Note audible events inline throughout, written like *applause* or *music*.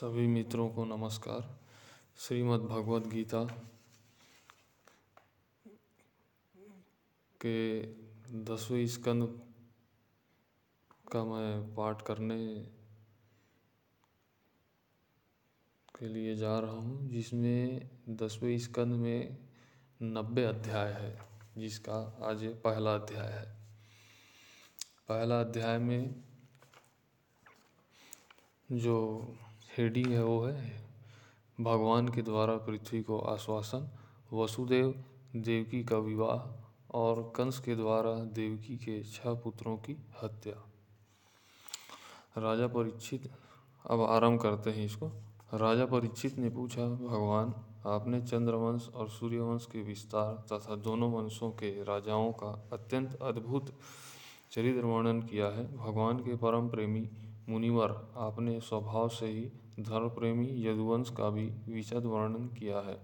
सभी मित्रों को नमस्कार। श्रीमद् भगवद गीता के दसवें स्कंद का मैं पाठ करने के लिए जा रहा हूँ, जिसमें दसवें स्कंद में नब्बे अध्याय है, जिसका आज पहला अध्याय है। पहला अध्याय में जो हेडिंग है, वो है। भगवान के द्वारा पृथ्वी को आश्वासन, वसुदेव, देवकी का विवाह और कंस के द्वारा देवकी के छह पुत्रों की हत्या। राजा परीक्षित, अब आरंभ करते हैं इसको। राजा परीक्षित ने पूछा, भगवान, आपने चंद्रवंश और सूर्यवंश के विस्तार तथा दोनों वंशों के राजाओं का अत्यंत अद्भुत चरित्र वर्णन किया है। भगवान के परम प्रेमी मुनिवर, आपने स्वभाव से ही धर्म प्रेमी यदुवंश का भी विशद वर्णन किया है।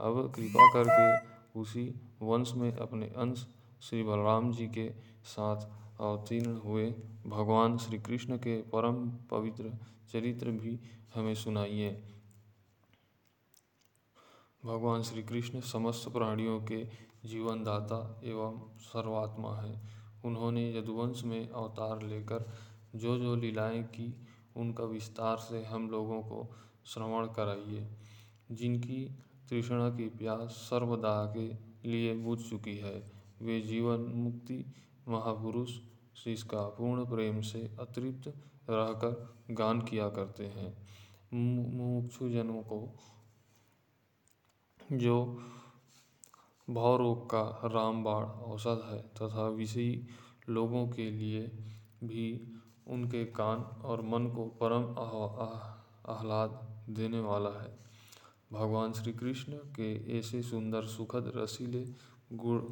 अब कृपा करके उसी वंश में अपने अंश श्री बलराम जी के साथ अवतीर्ण हुए भगवान श्री कृष्ण के परम पवित्र चरित्र भी हमें सुनाइए। भगवान श्री कृष्ण समस्त प्राणियों के जीवनदाता एवं सर्वात्मा है। उन्होंने यदुवंश में अवतार लेकर जो जो लीलाएँ की, उनका विस्तार से हम लोगों को श्रवण कराइए। जिनकी तृष्णा की प्यास सर्वदा के लिए बुझ चुकी है, वे जीवन मुक्ति महापुरुष जिसका पूर्ण प्रेम से अतृप्त रहकर गान किया करते हैं। मुमुक्षु जनों को, जो भावरोग का रामबाण औषध है तथा विषयी लोगों के लिए भी उनके कान और मन को परम आह्लाद देने वाला है। भगवान श्री कृष्ण के ऐसे सुंदर सुखद रसीले गुण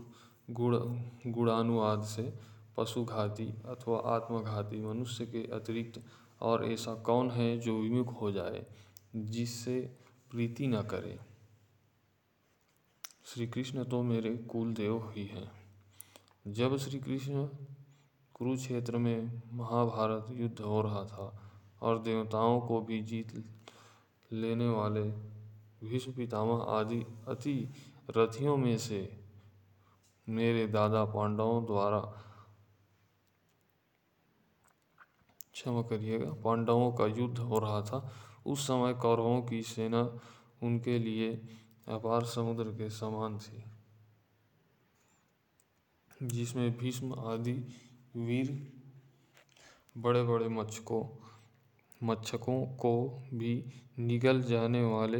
गुण, गुणानुवाद से पशुघाती अथवा आत्मघाती मनुष्य के अतिरिक्त और ऐसा कौन है जो विमुख हो जाए, जिससे प्रीति न करे? श्री कृष्ण तो मेरे कुल देव ही हैं। जब श्री कृष्ण कुरुक्षेत्र में महाभारत युद्ध हो रहा था और देवताओं को भी जीत लेने वाले भीष्म पितामह आदि अति रथियों में से मेरे दादा पांडवों द्वारा क्षमा करिएगा, पांडवों का युद्ध हो रहा था। उस समय कौरवों की सेना उनके लिए अपार समुद्र के समान थी, जिसमें भीष्म आदि वीर बड़े बड़े मच्छकों मच्छकों को भी निगल जाने वाले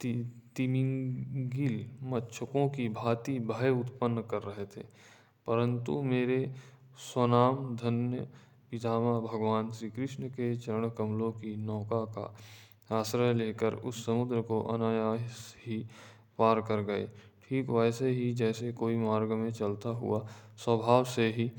ति, तिमिंगिल मच्छकों की भांति भय उत्पन्न कर रहे थे। परंतु मेरे स्वनाम धन्य पितामह भगवान श्री कृष्ण के चरण कमलों की नौका का आश्रय लेकर उस समुद्र को अनायास ही पार कर गए। ठीक वैसे ही जैसे कोई मार्ग में चलता हुआ स्वभाव से ही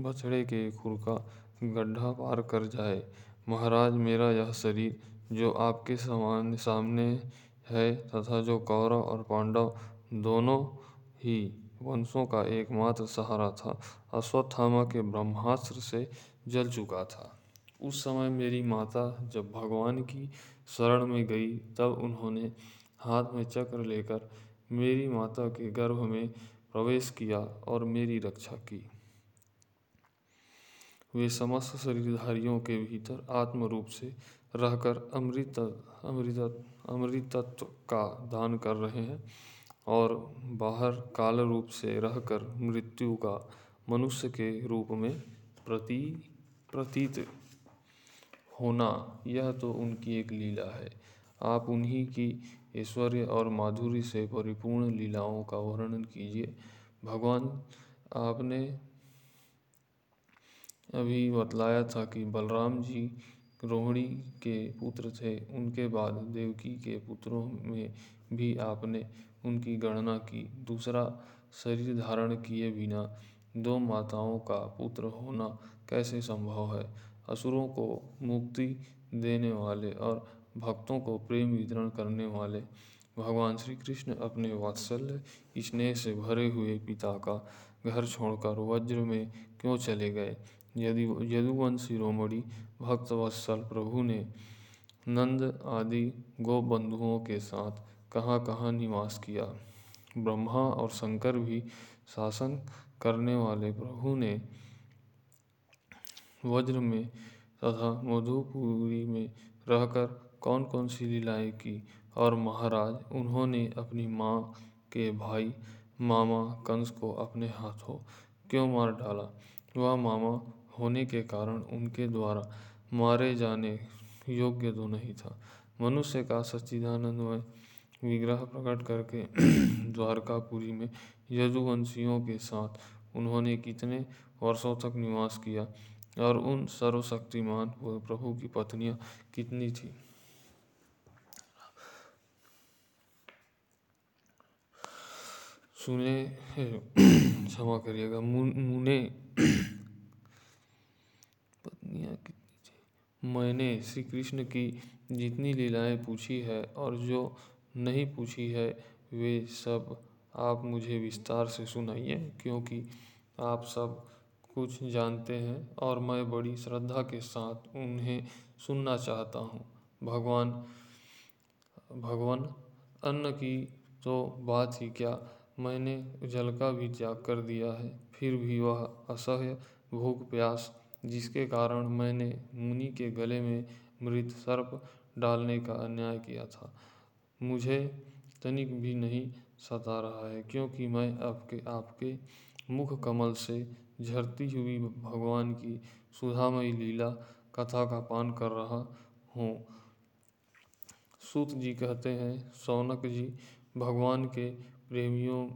बछड़े के खुर का गड्ढा पार कर जाए। महाराज, मेरा यह शरीर, जो आपके समान सामने है तथा जो कौरव और पांडव दोनों ही वंशों का एकमात्र सहारा था, अश्वत्थामा के ब्रह्मास्त्र से जल चुका था। उस समय मेरी माता जब भगवान की शरण में गई, तब उन्होंने हाथ में चक्र लेकर मेरी माता के गर्भ में प्रवेश किया और मेरी रक्षा की। वे समस्त शरीरधारियों के भीतर आत्म रूप से रहकर अमृत अमृत, अमृतत्व का दान कर रहे हैं और बाहर काल रूप से रहकर मृत्यु का मनुष्य के रूप में प्रती, प्रतीत होना, यह तो उनकी एक लीला है। आप उन्हीं की ऐश्वर्य और माधुरी से परिपूर्ण लीलाओं का वर्णन कीजिए। भगवान, आपने अभी बतलाया था कि बलराम जी रोहिणी के पुत्र थे। उनके बाद देवकी के पुत्रों में भी आपने उनकी गणना की। दूसरा शरीर धारण किए बिना दो माताओं का पुत्र होना कैसे संभव है? असुरों को मुक्ति देने वाले और भक्तों को प्रेम वितरण करने वाले भगवान श्री कृष्ण अपने वात्सल्य स्नेह से भरे हुए पिता का घर छोड़कर वज्र में क्यों चले गए? यदि यदुवंश शिरोमणि भक्त वत्सल प्रभु ने नंद आदि गो बंधुओं के साथ कहाँ कहाँ निवास किया? ब्रह्मा और शंकर भी शासन करने वाले प्रभु ने वज्र में तथा मधुपुरी में रहकर कौन कौन सी लीलाएँ की और महाराज, उन्होंने अपनी माँ के भाई मामा कंस को अपने हाथों क्यों मार डाला? वह मामा होने के कारण उनके द्वारा मारे जाने योग्य तो नहीं था। मनुष्य का सच्चिदानंदमय विग्रह प्रकट करके *clears throat* द्वारकापुरी में यदुवंशियों के साथ उन्होंने कितने वर्षों तक निवास किया और उन सर्वशक्तिमान प्रभु की पत्नियाँ कितनी थी? सुने क्षमा करिएगा। मुने मैंने श्री कृष्ण की जितनी लीलाएँ पूछी है और जो नहीं पूछी है, वे सब आप मुझे विस्तार से सुनाइए, क्योंकि आप सब कुछ जानते हैं और मैं बड़ी श्रद्धा के साथ उन्हें सुनना चाहता हूँ। भगवान भगवान, अन्न की तो बात ही क्या? मैंने जल का भी त्याग कर दिया है, फिर भी वह असह्य भूख प्यास जिसके कारण मैंने मुनि के गले में मृत सर्प डालने का अन्याय किया था। मुझे तनिक भी नहीं सता रहा है, क्योंकि मैं आपके आपके मुख कमल से झरती हुई भगवान की सुधामयी लीला कथा का पान कर रहा हूँ। सूत जी कहते हैं, सौनक जी, भगवान के प्रेमियों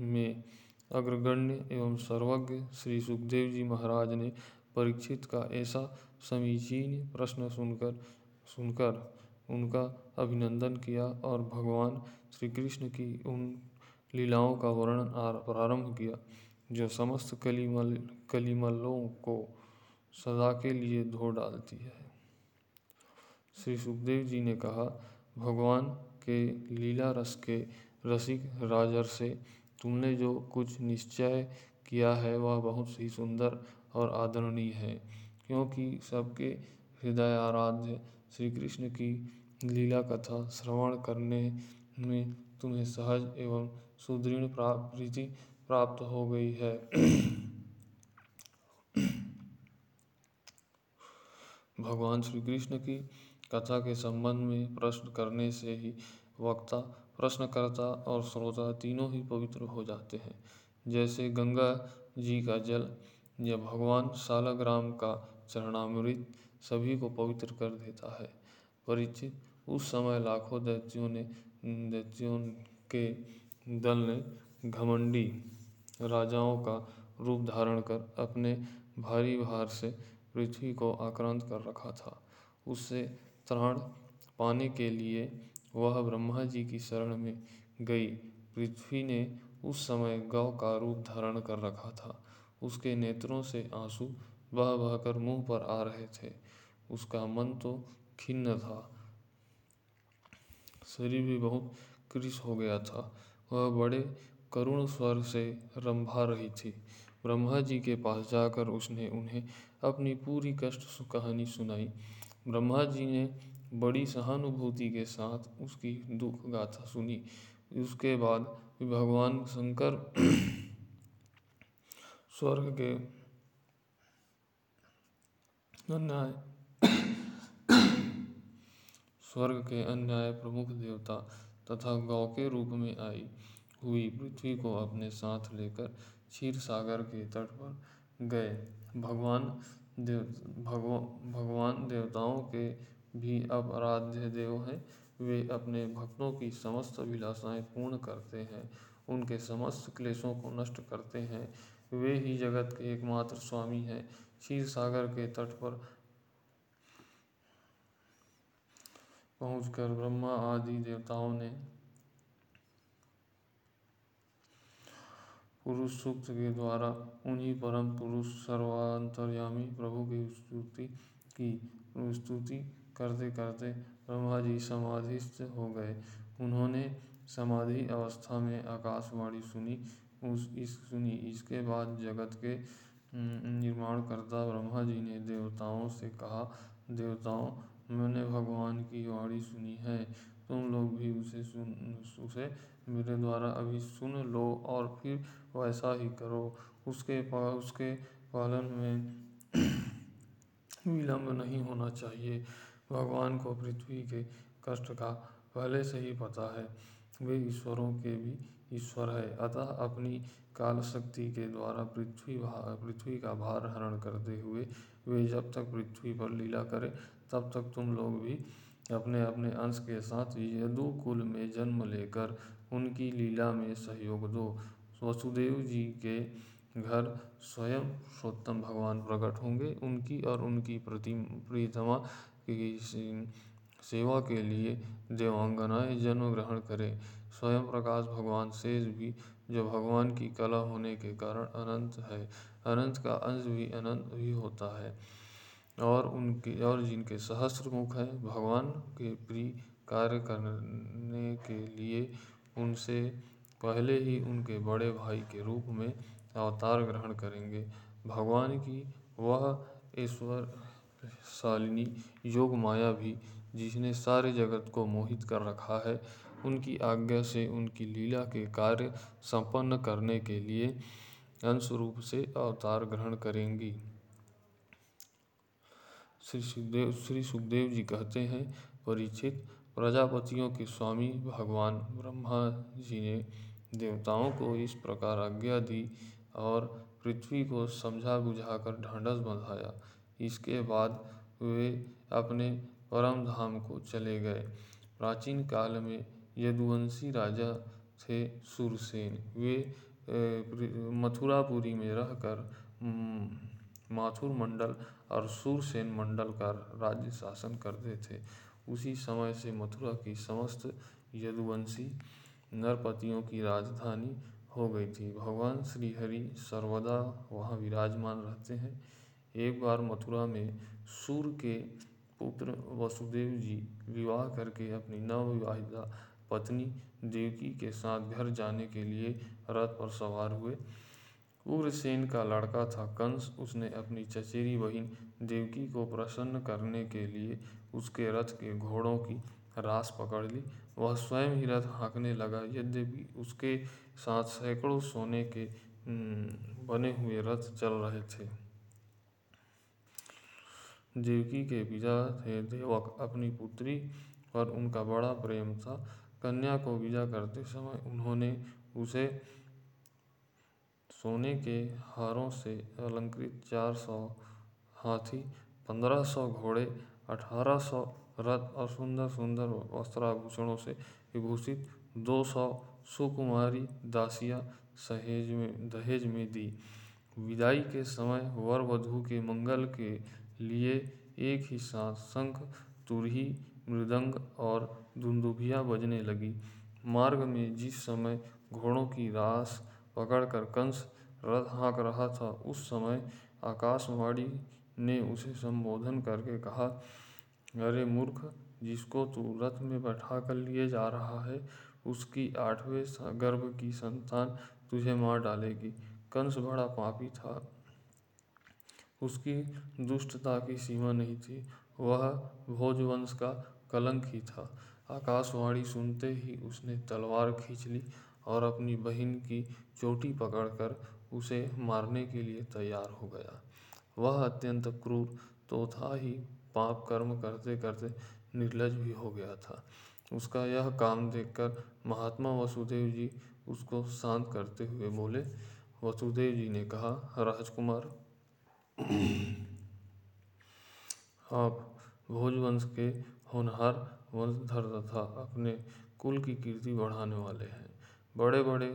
में अग्रगण्य एवं सर्वज्ञ श्री सुखदेव जी महाराज ने परीक्षित का ऐसा समीचीन प्रश्न सुनकर सुनकर उनका अभिनंदन किया और भगवान श्री कृष्ण की उन लीलाओं का वर्णन प्रारंभ किया, जो समस्त कलिमल, कलिमलों को सदा के लिए धो डालती है। श्री सुखदेव जी ने कहा, भगवान के लीला रस के रसिक राजर से तुमने जो कुछ निश्चय किया है, वह बहुत ही सुंदर और आदरणीय है, क्योंकि सबके हृदय आराध्य श्री कृष्ण की लीला कथा श्रवण करने में तुम्हें सहज एवं सुदृढ़ प्रीति प्राप्त हो गई है। भगवान श्री कृष्ण की कथा के संबंध में प्रश्न करने से ही वक्ता, प्रश्नकर्ता और श्रोता तीनों ही पवित्र हो जाते हैं। जैसे गंगा जी का जल या भगवान सालग्राम का चरणामृत सभी को पवित्र कर देता है। परिचित, उस समय लाखों दैत्यों ने, दैत्यों के दल ने घमंडी राजाओं का रूप धारण कर अपने भारी भार से पृथ्वी को आक्रांत कर रखा था। उससे त्राण पाने के लिए वह ब्रह्मा जी की शरण में गई। पृथ्वी ने उस समय गौ का रूप धारण कर रखा था। उसके नेत्रों से आँसू बह बहकर मुँह पर आ रहे थे। उसका मन तो खिन्न था। शरीर भी बहुत कृष हो गया था। वह बड़े करुण स्वर से रंभा रही थी। ब्रह्मा जी के पास जाकर उसने उन्हें अपनी पूरी कष्ट कहानी सुनाई। ब्रह्मा जी ने बड़ी सहानुभूति के साथ उसकी दुख गाथा सुनी। उसके बाद भगवान शंकर स्वर्ग के अन्याय स्वर्ग के अन्याय प्रमुख देवता तथा गौ के रूप में आई हुई पृथ्वी को अपने साथ लेकर क्षीर सागर के तट पर गए। भगवान देव भगव भगवान देवताओं के भी अब आराध्य देव हैं। वे अपने भक्तों की समस्त अभिलाषाएँ पूर्ण करते हैं। उनके समस्त क्लेशों को नष्ट करते हैं। वे ही जगत के एकमात्र स्वामी हैं। क्षीर सागर के तट पर पहुंचकर ब्रह्मा आदि देवताओं ने पुरुष सूक्त के द्वारा उन्हीं परम पुरुष सर्वांतर्यामी प्रभु की स्तुति की, स्तुति करते करते ब्रह्मा जी समाधिस्थ हो गए। उन्होंने समाधि अवस्था में आकाशवाणी सुनी। उस, इस सुनी। इसके बाद जगत के निर्माण करता ब्रह्मा जी ने देवताओं से कहा, देवताओं, मैंने भगवान की वाणी सुनी है। तुम लोग भी उसे सुन, उसे मेरे द्वारा अभी सुन लो और फिर वैसा ही करो। उसके पा, उसके पालन में विलम्ब नहीं होना चाहिए। भगवान को पृथ्वी के कष्ट का पहले से ही पता है। वे ईश्वरों के भी ईश्वर है। अतः अपनी काल शक्ति के द्वारा पृथ्वी पृथ्वी का भार हरण करते हुए वे जब तक पृथ्वी पर लीला करें, तब तक तुम लोग भी अपने अपने अंश के साथ यदुकुल में जन्म लेकर उनकी लीला में सहयोग दो। वसुदेव जी के घर स्वयं पुरुषोत्तम भगवान प्रकट होंगे। उनकी और उनकी प्रति प्रियतमा की सेवा के लिए देवांगनाएँ जन्म ग्रहण करें। स्वयं प्रकाश भगवान शेष भी, जो भगवान की कला होने के कारण अनंत है। अनंत का अंश भी अनंत ही होता है। और उनके, और जिनके सहस्त्र मुख है, भगवान के प्रिय कार्य करने के लिए उनसे पहले ही उनके बड़े भाई के रूप में अवतार ग्रहण करेंगे। भगवान की वह ईश्वर शालिनी योग माया भी, जिसने सारे जगत को मोहित कर रखा है उनकी आज्ञा से उनकी लीला के कार्य संपन्न करने के लिए अंश रूप से अवतार ग्रहण करेंगी। श्री सुखदेव श्री सुखदेव जी कहते हैं, परिचित प्रजापतियों के स्वामी भगवान ब्रह्मा जी ने देवताओं को इस प्रकार आज्ञा दी और पृथ्वी को समझा बुझाकर ढांढस बंधाया। इसके बाद वे अपने परम धाम को चले गए। प्राचीन काल में यदुवंशी राजा थे सुरसेन। वे मथुरापुरी में रहकर माथुर मंडल और सुरसेन मंडल का राज्य शासन करते थे। उसी समय से मथुरा की समस्त यदुवंशी नरपतियों की राजधानी हो गई थी। भगवान श्री हरि सर्वदा वहाँ विराजमान रहते हैं। एक बार मथुरा में सूर के पुत्र वसुदेव जी विवाह करके अपनी नवविवाहिता पत्नी देवकी के साथ घर जाने के लिए रथ पर सवार हुए। उग्रसेन का लड़का था कंस। उसने अपनी चचेरी बहन देवकी को प्रसन्न करने के लिए उसके रथ के घोड़ों की रास पकड़ ली। वह स्वयं ही रथ हाँकने लगा। यद्यपि उसके साथ सैकड़ों सोने के बने हुए रथ चल रहे थे। देवकी के पिता थे देवक। अपनी पुत्री पर उनका बड़ा प्रेम था। कन्या को विदा करते समय उन्होंने उसे सोने के हारों से अलंकृत चार सौ हाथी, पंद्रह सौ घोड़े, अठारह सौ रथ और सुंदर सुंदर वस्त्राभूषणों से विभूषित दो सौ सुकुमारी दासियाँ सहेज में, दहेज में दी। विदाई के समय वर वधु के मंगल के लिए एक ही साथ शंख, तुरही, मृदंग और दुंदुभिया बजने लगी। मार्ग में जिस समय घोड़ों की रास पकड़कर कंस रथ हाँक रहा था, उस समय आकाशवाणी ने उसे संबोधन करके कहा, अरे मूर्ख, जिसको तू रथ में बैठा कर लिए जा रहा है, उसकी आठवें गर्भ की संतान तुझे मार डालेगी। कंस बड़ा पापी था। उसकी दुष्टता की सीमा नहीं थी, वह भोजवंश का कलंक ही था। आकाशवाणी सुनते ही उसने तलवार खींच ली और अपनी बहन की चोटी पकड़कर उसे मारने के लिए तैयार हो गया। वह अत्यंत क्रूर तो था ही पाप कर्म करते करते निर्लज भी हो गया था। उसका यह काम देखकर महात्मा वसुदेव जी उसको शांत करते हुए बोले, वसुदेव जी ने कहा, राजकुमार, आप भोजवंश के होनहार वंशधर तथा अपने कुल की कीर्ति बढ़ाने वाले हैं। बड़े बड़े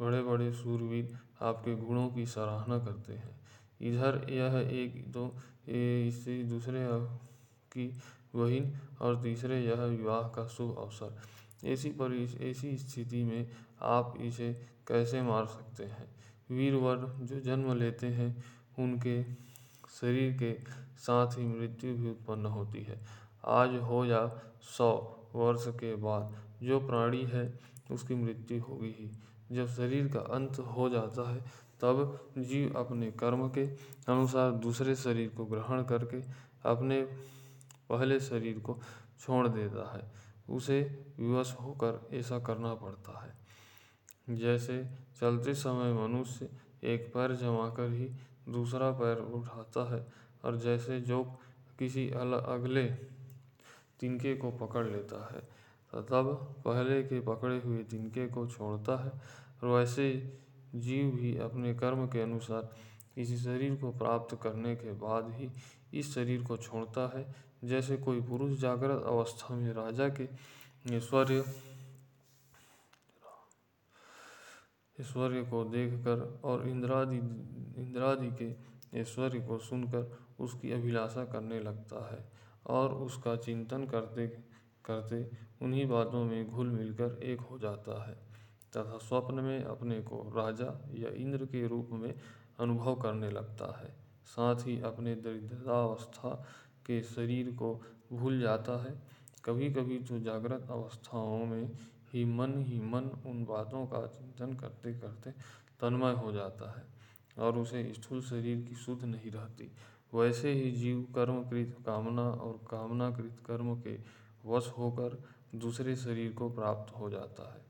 बड़े बड़े सूरवीर आपके गुणों की सराहना करते हैं। इधर यह एक दो इसी दूसरे की बहिन और तीसरे यह विवाह का शुभ अवसर। ऐसी पर, ऐसी स्थिति में आप इसे कैसे मार सकते हैं? वीरवर जो जन्म लेते हैं, उनके शरीर के साथ ही मृत्यु भी उत्पन्न होती है। आज हो या सौ वर्ष के बाद, जो प्राणी है, उसकी मृत्यु होगी ही। जब शरीर का अंत हो जाता है, तब जीव अपने कर्म के अनुसार दूसरे शरीर को ग्रहण करके अपने पहले शरीर को छोड़ देता है। उसे विवश होकर ऐसा करना पड़ता है। जैसे चलते समय मनुष्य एक पैर जमाकर ही दूसरा पैर उठाता है, और जैसे जो किसी अगले तिनके को पकड़ लेता है। तब पहले के पकड़े हुए तिनके को छोड़ता है और वैसे जीव भी अपने कर्म के अनुसार इसी शरीर को प्राप्त करने के बाद ही इस शरीर को छोड़ता है। जैसे कोई पुरुष जागृत अवस्था में राजा के ऐश्वर्य ऐश्वर्य को देखकर और इंद्रादि इंद्रादि के ऐश्वर्य को सुनकर उसकी अभिलाषा करने लगता है। और उसका चिंतन करते करते उन्हीं बातों में घुल मिलकर एक हो जाता है, तथा स्वप्न में अपने को राजा या इंद्र के रूप में अनुभव करने लगता है। साथ ही अपने दरिद्रावस्था के शरीर को भूल जाता है। कभी कभी तो जागृत अवस्थाओं में ही मन ही मन उन बातों का चिंतन करते करते तन्मय हो जाता है, और उसे स्थूल शरीर की सुध नहीं रहती। वैसे ही जीव कर्मकृत कामना और कामनाकृत कर्म के वश होकर दूसरे शरीर को प्राप्त हो जाता है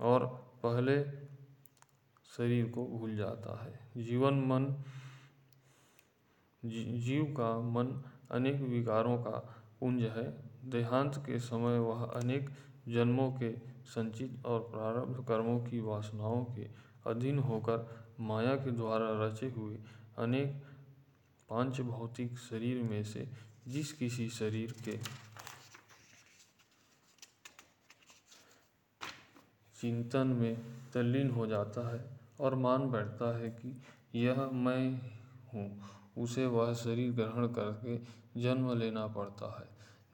और पहले शरीर को भूल जाता है। जीवन मन जीव का मन अनेक विकारों का पुंज है। देहांत के समय वह अनेक जन्मों के संचित और प्रारब्ध कर्मों की वासनाओं के अधीन होकर माया के द्वारा रचे हुए अनेक पाँच भौतिक शरीर में से जिस किसी शरीर के चिंतन में तल्लीन हो जाता है और मान बैठता है कि यह मैं हूँ, उसे वह शरीर ग्रहण करके जन्म लेना पड़ता है।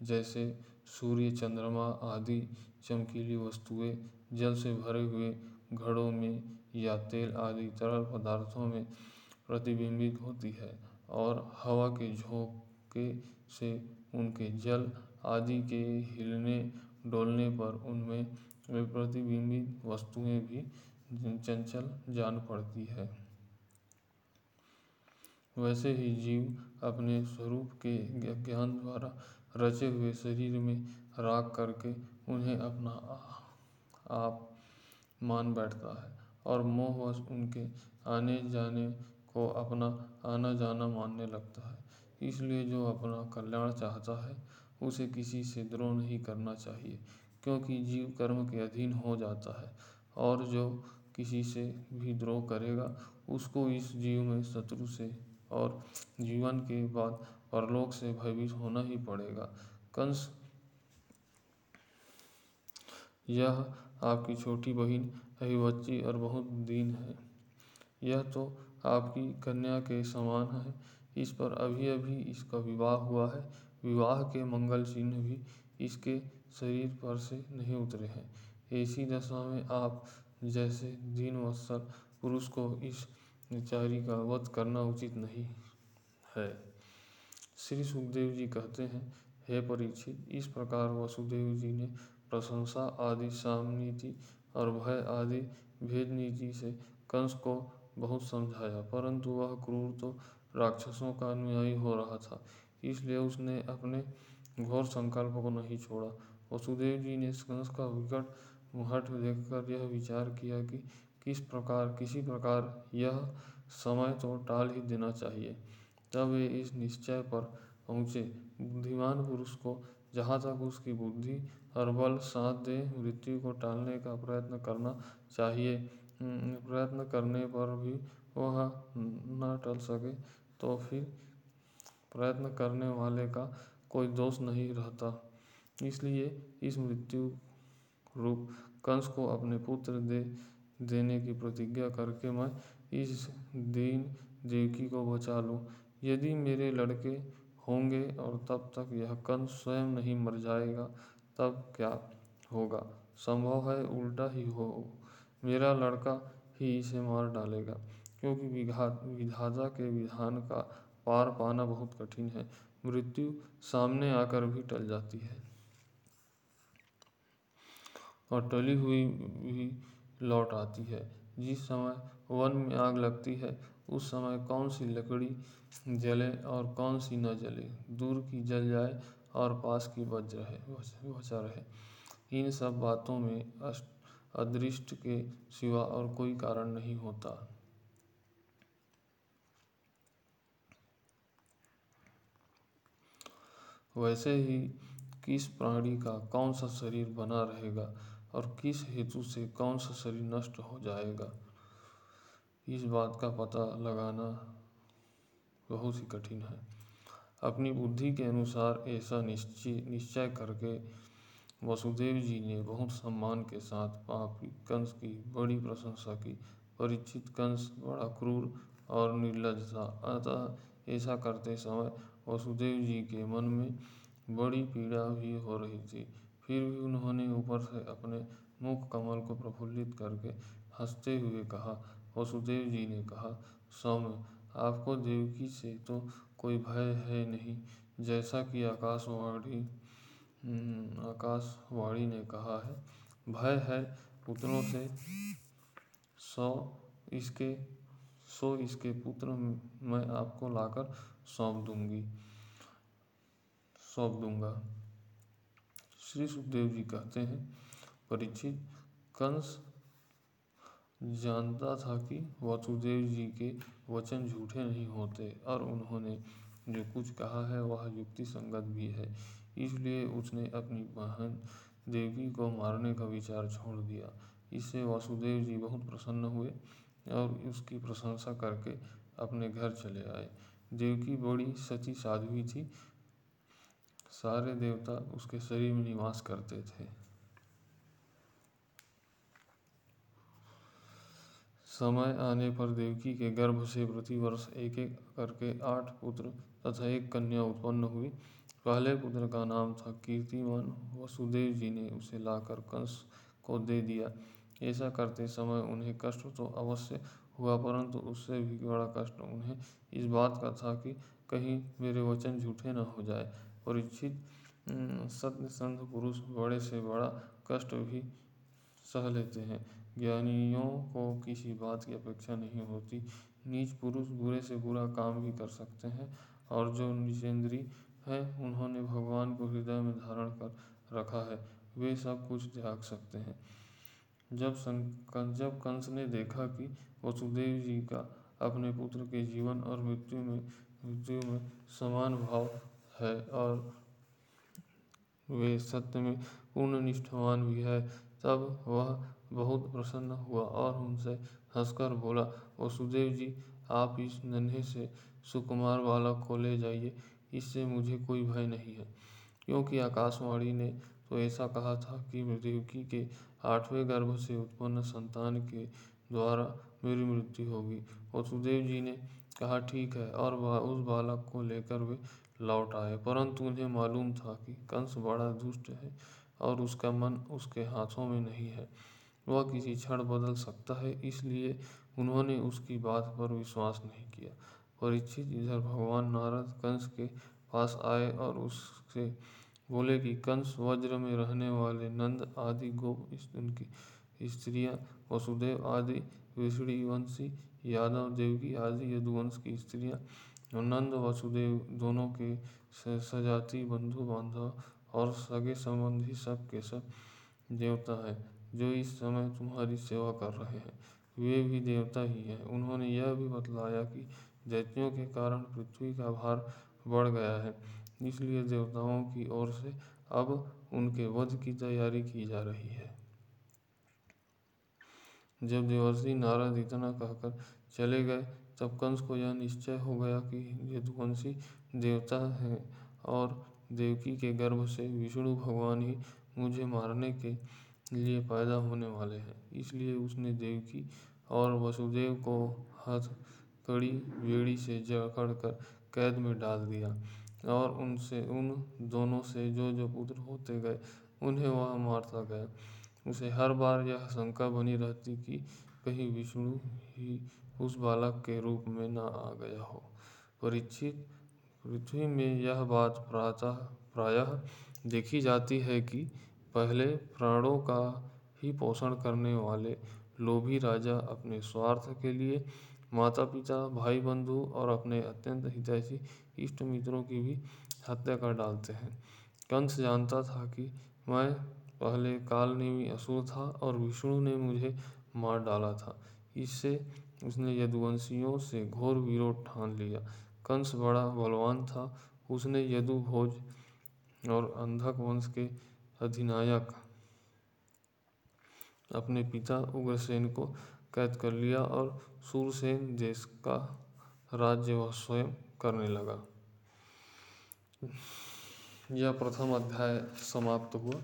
जैसे सूर्य, चंद्रमा आदि चमकीली वस्तुएँ जल से भरे हुए घड़ों में या तेल आदि तरल पदार्थों में प्रतिबिंबित होती है। और हवा के झोंके से उनके जल आदि के हिलने, डोलने पर उनमें प्रतिबिंबित वस्तुएँ भी चंचल जान पड़ती है। वैसे ही जीव अपने स्वरूप के ज्ञान द्वारा रचे हुए शरीर में राग करके उन्हें अपना आप मान बैठता है और मोहवश उनके आने जाने को अपना आना जाना मानने लगता है। इसलिए जो अपना कल्याण चाहता है, उसे किसी से द्रोह नहीं करना चाहिए, क्योंकि जीव कर्म के अधीन हो जाता है और जो किसी से भी द्रोह करेगा, उसको इस जीव में शत्रु से और जीवन के बाद परलोक से भयभीत होना ही पड़ेगा। कंस, यह आपकी छोटी बहन अभी बच्ची और बहुत दीन है। यह तो आपकी कन्या के समान है। इस पर अभी अभी इसका विवाह हुआ है। विवाह के मंगल चिन्ह भी इसके शरीर पर से नहीं उतरे हैं। ऐसी दशा में आप जैसे दीन वत्सल पुरुष को इस निचारी का वध करना उचित नहीं है। श्री सुखदेव जी कहते हैं, हे परीक्षित, इस प्रकार वसुदेव जी ने प्रशंसा आदि सामनीति और भय आदि भेद नीति से कंस को बहुत समझाया, परंतु वह क्रूर तो राक्षसों का अनुयायी हो रहा था, इसलिए उसने अपने घोर संकल्प को नहीं छोड़ा। वसुदेव जी ने कंस का विकट मुहट देखकर यह विचार किया कि किस प्रकार, किसी प्रकार यह समय तो टाल ही देना चाहिए। तब वे इस निश्चय पर पहुँचे। बुद्धिमान पुरुष को जहाँ तक उसकी बुद्धि और बल साथ दे मृत्यु को टालने का प्रयत्न करना चाहिए। प्रयत्न करने पर भी वह न टल सके तो फिर प्रयत्न करने वाले का कोई दोष नहीं रहता। इसलिए इस मृत्यु रूप कंस को अपने पुत्र दे, देने की प्रतिज्ञा करके मैं इस दीन देवकी को बचा लूँ। यदि मेरे लड़के होंगे और तब तक यह कंस स्वयं नहीं मर जाएगा, तब क्या होगा? संभव है उल्टा ही हो। मेरा लड़का ही इसे मार डालेगा, क्योंकि विधाता के विधान का पार पाना बहुत कठिन है। मृत्यु सामने आकर भी टल जाती है। और टली हुई भी लौट आती है। जिस समय वन में आग लगती है, उस समय कौन सी लकड़ी जले और कौन सी न जले? दूर की जल जाए और पास की बच रहे बचा रहे। इन सब बातों में अदृष्ट के सिवा और कोई कारण नहीं होता। वैसे ही किस प्राणी का कौन सा शरीर बना रहेगा और किस हेतु से कौन सा शरीर नष्ट हो जाएगा, इस बात का पता लगाना बहुत ही कठिन है। अपनी बुद्धि के अनुसार ऐसा निश्चय निश्चय करके वसुदेव जी ने बहुत सम्मान के साथ पापी कंस की बड़ी प्रशंसा की। परिचित कंस बड़ा क्रूर और निर्लज था। अतः ऐसा करते समय वसुदेव जी के मन में बड़ी पीड़ा भी हो रही थी। फिर भी उन्होंने ऊपर से अपने मुख कमल को प्रफुल्लित करके हँसते हुए कहा, वसुदेव जी ने कहा, सौम्य, आपको देवकी से तो कोई भय है नहीं। जैसा कि आकाशवाणी आकाशवाणी ने कहा है, भय है पुत्रों से, सौ इसके, सो इसके पुत्र मैं आपको लाकर सौंप दूँगी, सौंप दूँगा। श्री सुखदेव जी कहते हैं परीक्षित कंस जानता था कि वसुदेव जी के वचन झूठे नहीं होते, और उन्होंने जो कुछ कहा है वह युक्ति संगत भी है। इसलिए उसने अपनी बहन देवकी को मारने का विचार छोड़ दिया। इससे वासुदेव जी बहुत प्रसन्न हुए और उसकी प्रशंसा करके अपने घर चले आए। देवकी बड़ी सची साध्वी थी। सारे देवता उसके शरीर में निवास करते थे। समय आने पर देवकी के गर्भ से प्रतिवर्ष एक एक करके आठ पुत्र तथा एक कन्या उत्पन्न हुई। पहले पुत्र का नाम था कीर्तिमान। वसुदेव जी ने उसे लाकर कंस को दे दिया। ऐसा करते समय उन्हें कष्ट तो अवश्य हुआ, परंतु उससे भी बड़ा कष्ट उन्हें इस बात का था कि कहीं मेरे वचन झूठे न हो जाए। परीक्षित सत्य संत पुरुष बड़े से बड़ा कष्ट भी सह लेते हैं। ज्ञानियों को किसी बात की अपेक्षा नहीं होती। नीच पुरुष बुरे से बुरा काम भी कर सकते हैं और जो निजेंद्री है, उन्होंने भगवान को हृदय में धारण कर रखा है। वे सब कुछ त्याग सकते हैं। जब जब कंस ने देखा कि वसुदेव जी का अपने पुत्र के जीवन और मृत्यु में मृत्यु में समान भाव है और वे सत्य में पूर्ण निष्ठावान भी है, तब वह बहुत प्रसन्न हुआ और उनसे हंसकर बोला, वसुदेव जी, आप इस नन्हे से सुकुमार बालक को ले जाइए। इससे मुझे कोई भय नहीं है। क्योंकि आकाशवाणी ने तो ऐसा कहा था कि देवकी के आठवें गर्भ से उत्पन्न संतान के द्वारा मेरी मृत्यु होगी वसुदेव जी ने कहा, ठीक है। और वह उस बालक को लेकर वे लौट आए। परंतु उन्हें मालूम था कि कंस बड़ा दुष्ट है और उसका मन उसके हाथों में नहीं है। वह किसी क्षण बदल सकता है, इसलिए उन्होंने उसकी बात पर विश्वास नहीं किया। परीक्षित इधर भगवान नारद कंस के पास आए और उससे बोले कि कंस वज्र में रहने वाले नंद आदि गोप उनकी स्त्रियाँ, वसुदेव आदि वंशी, यादव, देवकी आदि, यदुवंश की स्त्रियाँ नंद, वसुदेव दोनों के सजाती बंधु बांधव और सगे संबंधी सब के सब देवता है, जो इस समय तुम्हारी सेवा कर रहे हैं। वे भी देवता ही हैं। उन्होंने यह भी बतलाया कि दैत्यों के कारण पृथ्वी का भार बढ़ गया है। इसलिए देवताओं की ओर से अब उनके वध की तैयारी की जा रही है। जब देवर्षि नारद इतना कहकर चले गए, तब कंस को यह निश्चय हो गया कि यदुवंशी देवता है और देवकी के गर्भ से विष्णु भगवान ही मुझे मारने के लिए पैदा होने वाले हैं। इसलिए उसने देवकी और वसुदेव को हाथ कड़ी बेड़ी से जकड़ कर कैद में डाल दिया और उनसे, उन दोनों से जो जो पुत्र होते गए, उन्हें वह मारता गया। उसे हर बार यह शंका बनी रहती कि कहीं विष्णु ही उस बालक के रूप में न आ गया हो। परीक्षित पृथ्वी में यह बात प्रातः, प्रायः देखी जाती है कि पहले प्राणों का ही पोषण करने वाले लोभी राजा अपने स्वार्थ के लिए माता पिता, भाई बंधु और अपने अत्यंत हितैषी इष्ट मित्रों की भी हत्या कर डालते हैं। कंस जानता था कि मैं पहले कालनेमी असुर था और विष्णु ने मुझे मार डाला था। इससे उसने यदुवंशियों से घोर विरोध ठान लिया। कंस बड़ा बलवान था। उसने यदुभोज और अंधक वंश के अधिनायक अपने पिता उग्रसेन को कैद कर लिया और सूरसेन देश का राज्य वह स्वयं करने लगा। यह प्रथम अध्याय समाप्त हुआ।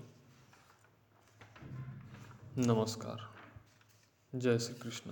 नमस्कार। जय श्री कृष्ण।